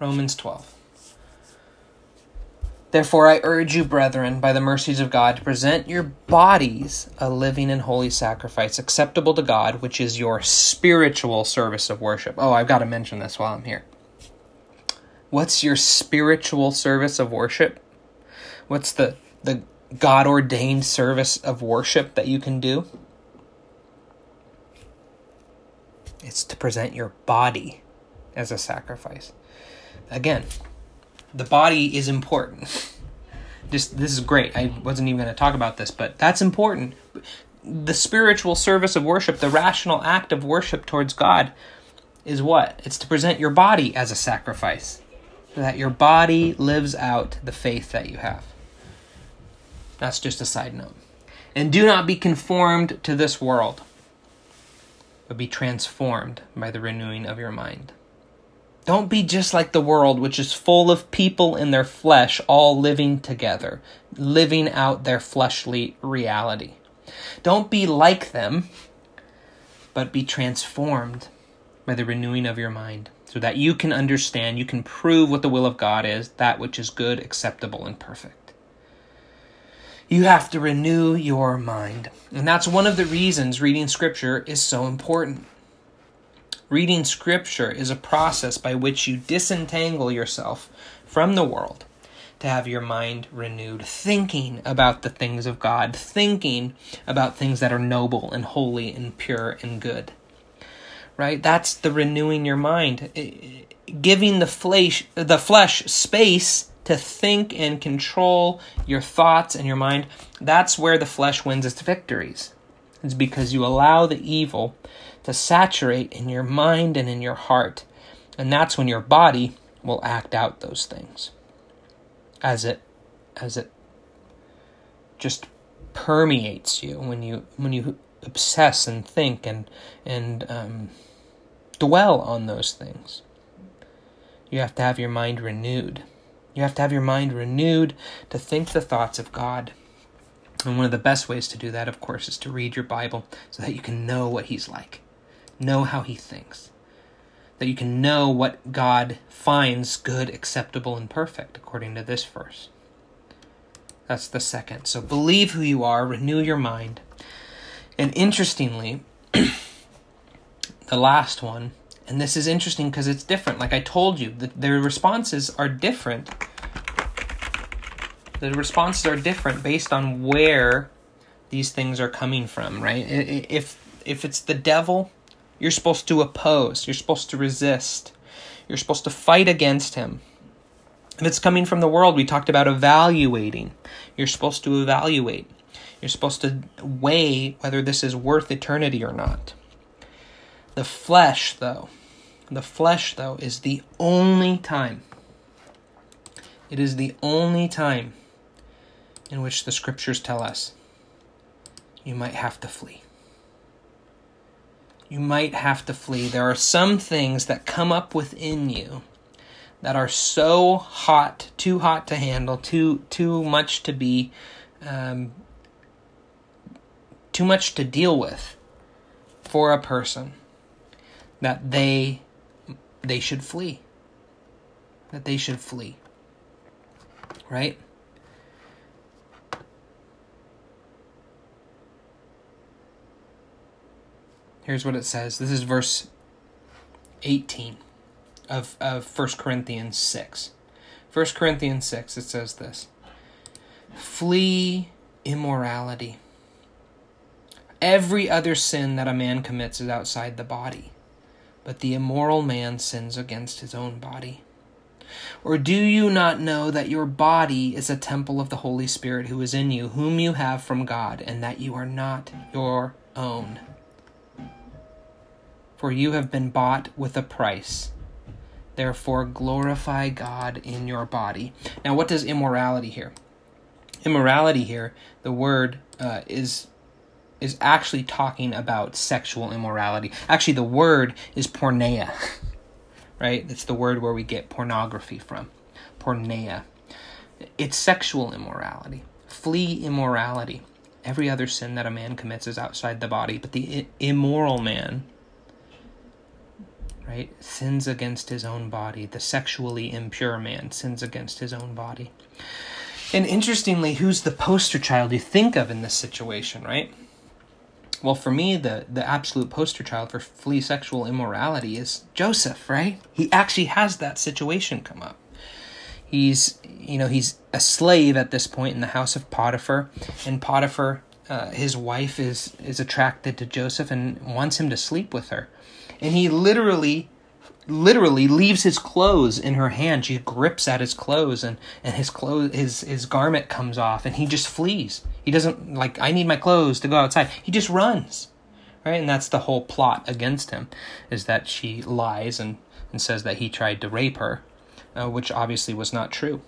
Romans 12. Therefore, I urge you, brethren, by the mercies of God, to present your bodies a living and holy sacrifice, acceptable to God, which is your spiritual service of worship. Oh, I've got to mention this while I'm here. What's your spiritual service of worship? What's the the God ordained service of worship that you can do? It's to present your body as a sacrifice. Again, the body is important. Just this is great. I wasn't even going to talk about this, but that's important. The spiritual service of worship, the rational act of worship towards God is what? It's to present your body as a sacrifice. So that your body lives out the faith that you have. That's just a side note. And do not be conformed to this world, but be transformed by the renewing of your mind. Don't be just like the world, which is full of people in their flesh all living together, living out their fleshly reality. Don't be like them, but be transformed by the renewing of your mind, so that you can understand, you can prove what the will of God is, that which is good, acceptable, and perfect. You have to renew your mind. And that's one of the reasons reading Scripture is so important. Reading Scripture is a process by which you disentangle yourself from the world to have your mind renewed, thinking about the things of God, thinking about things that are noble and holy and pure and good. Right? That's the renewing your mind, giving the flesh the flesh space to think and control your thoughts and your mind, that's where the flesh wins its victories. It's because you allow the evil to saturate in your mind and in your heart. And that's when your body will act out those things. As it as it just permeates you when you when you obsess and think and and um, dwell on those things. You have to have your mind renewed. You have to have your mind renewed to think the thoughts of God. And one of the best ways to do that, of course, is to read your Bible so that you can know what He's like, know how He thinks, that you can know what God finds good, acceptable, and perfect, according to this verse. That's the second. So believe who you are, renew your mind. And interestingly, the last one and this is interesting because it's different. Like I told you, the, their responses are different The responses are different based on where these things are coming from, right? If if it's the devil, you're supposed to oppose, you're supposed to resist, you're supposed to fight against him. If it's coming from the world, we talked about evaluating. You're supposed to evaluate. You're supposed to weigh whether this is worth eternity or not. The flesh, though, the flesh, though, is the only time, it is the only time in which the scriptures tell us you might have to flee. You might have to flee. There are some things that come up within you that are so hot, too hot to handle, too too much to be, um, too much to deal with for a person that they they should flee. That they should flee. Right? Here's what it says. This is verse 18 of, of 1 Corinthians 6. 1 Corinthians 6, it says this Flee immorality. Every other sin that a man commits is outside the body, but the immoral man sins against his own body. Or do you not know that your body is a temple of the Holy Spirit who is in you, whom you have from God, and that you are not your own? For you have been bought with a price. Therefore, glorify God in your body. Now, what does immorality here? Immorality here, the word uh, is is actually talking about sexual immorality. Actually, the word is porneia, right? It's the word where we get pornography from. Porneia. It's sexual immorality. Flee immorality. Every other sin that a man commits is outside the body, but the immoral man right, sins against his own body. The sexually impure man sins against his own body. And interestingly, who's the poster child you think of in this situation, right? Well, for me, the, the absolute poster child for flee sexual immorality is Joseph, right? He actually has that situation come up. He's, you know, he's a slave at this point in the house of Potiphar, and Potiphar, uh, his wife, is is attracted to Joseph and wants him to sleep with her and he literally literally leaves his clothes in her hand. She grips at his clothes and, and his clothes his his garment comes off and he just flees. He doesn't like I need my clothes to go outside. He just runs. Right? And that's the whole plot against him is that she lies and, and says that he tried to rape her, uh, which obviously was not true.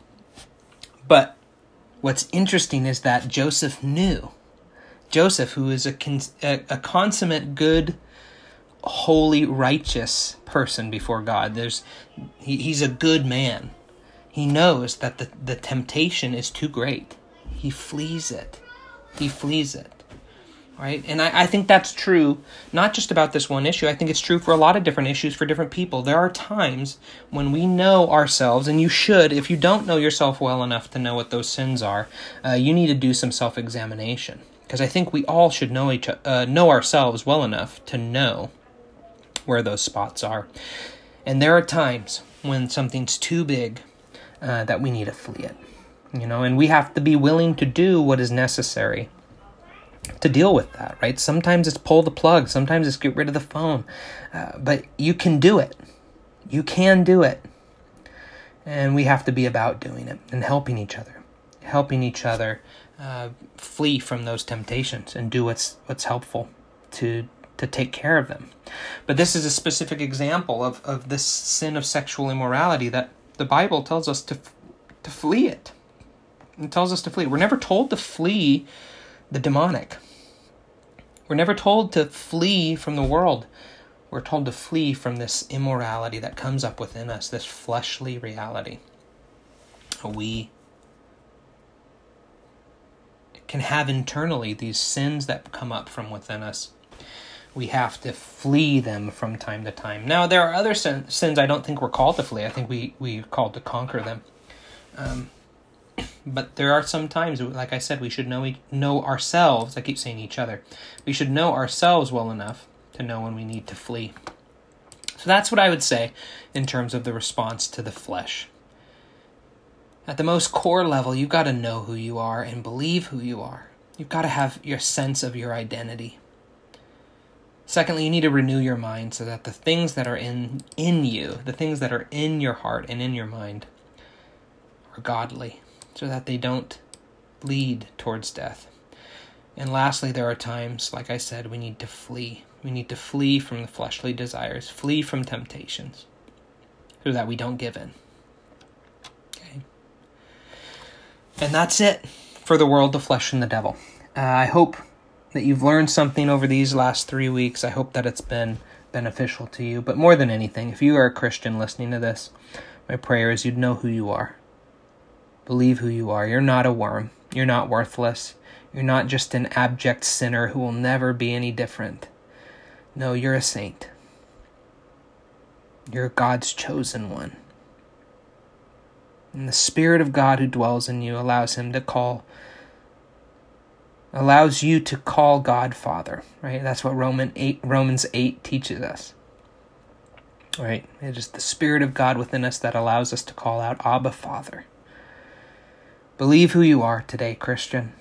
But what's interesting is that Joseph knew. Joseph, who is a, a, a consummate good holy, righteous person before God. There's he, he's a good man. He knows that the, the temptation is too great. He flees it. He flees it. Right? And I, I think that's true, not just about this one issue. I think it's true for a lot of different issues for different people. There are times when we know ourselves, and you should, if you don't know yourself well enough to know what those sins are, uh, you need to do some self examination. Because I think we all should know each uh, know ourselves well enough to know where those spots are. And there are times when something's too big uh, that we need to flee it. You know, and we have to be willing to do what is necessary to deal with that, right? Sometimes it's pull the plug, sometimes it's get rid of the phone, uh, but you can do it. You can do it. And we have to be about doing it and helping each other, helping each other uh, flee from those temptations and do what's what's helpful to to take care of them. But this is a specific example of, of this sin of sexual immorality that the Bible tells us to, to flee it. It tells us to flee. We're never told to flee the demonic. We're never told to flee from the world. We're told to flee from this immorality that comes up within us, this fleshly reality. We can have internally these sins that come up from within us we have to flee them from time to time. Now, there are other sin- sins I don't think we're called to flee. I think we we're called to conquer them. Um, but there are some times, like I said, we should know know ourselves. I keep saying each other. We should know ourselves well enough to know when we need to flee. So that's what I would say in terms of the response to the flesh. At the most core level, you've got to know who you are and believe who you are. You've got to have your sense of your identity. Secondly, you need to renew your mind so that the things that are in in you, the things that are in your heart and in your mind are godly, so that they don't lead towards death. And lastly, there are times, like I said, we need to flee. We need to flee from the fleshly desires, flee from temptations, so that we don't give in. Okay. And that's it for the world, the flesh, and the devil. Uh, I hope that you've learned something over these last three weeks. I hope that it's been beneficial to you. But more than anything, if you are a Christian listening to this, my prayer is you'd know who you are. Believe who you are. You're not a worm. You're not worthless. You're not just an abject sinner who will never be any different. No, you're a saint. You're God's chosen one. And the Spirit of God who dwells in you allows him to call allows you to call God Father, right? That's what Roman 8, Romans 8 teaches us. Right? It is the Spirit of God within us that allows us to call out Abba Father. Believe who you are today, Christian.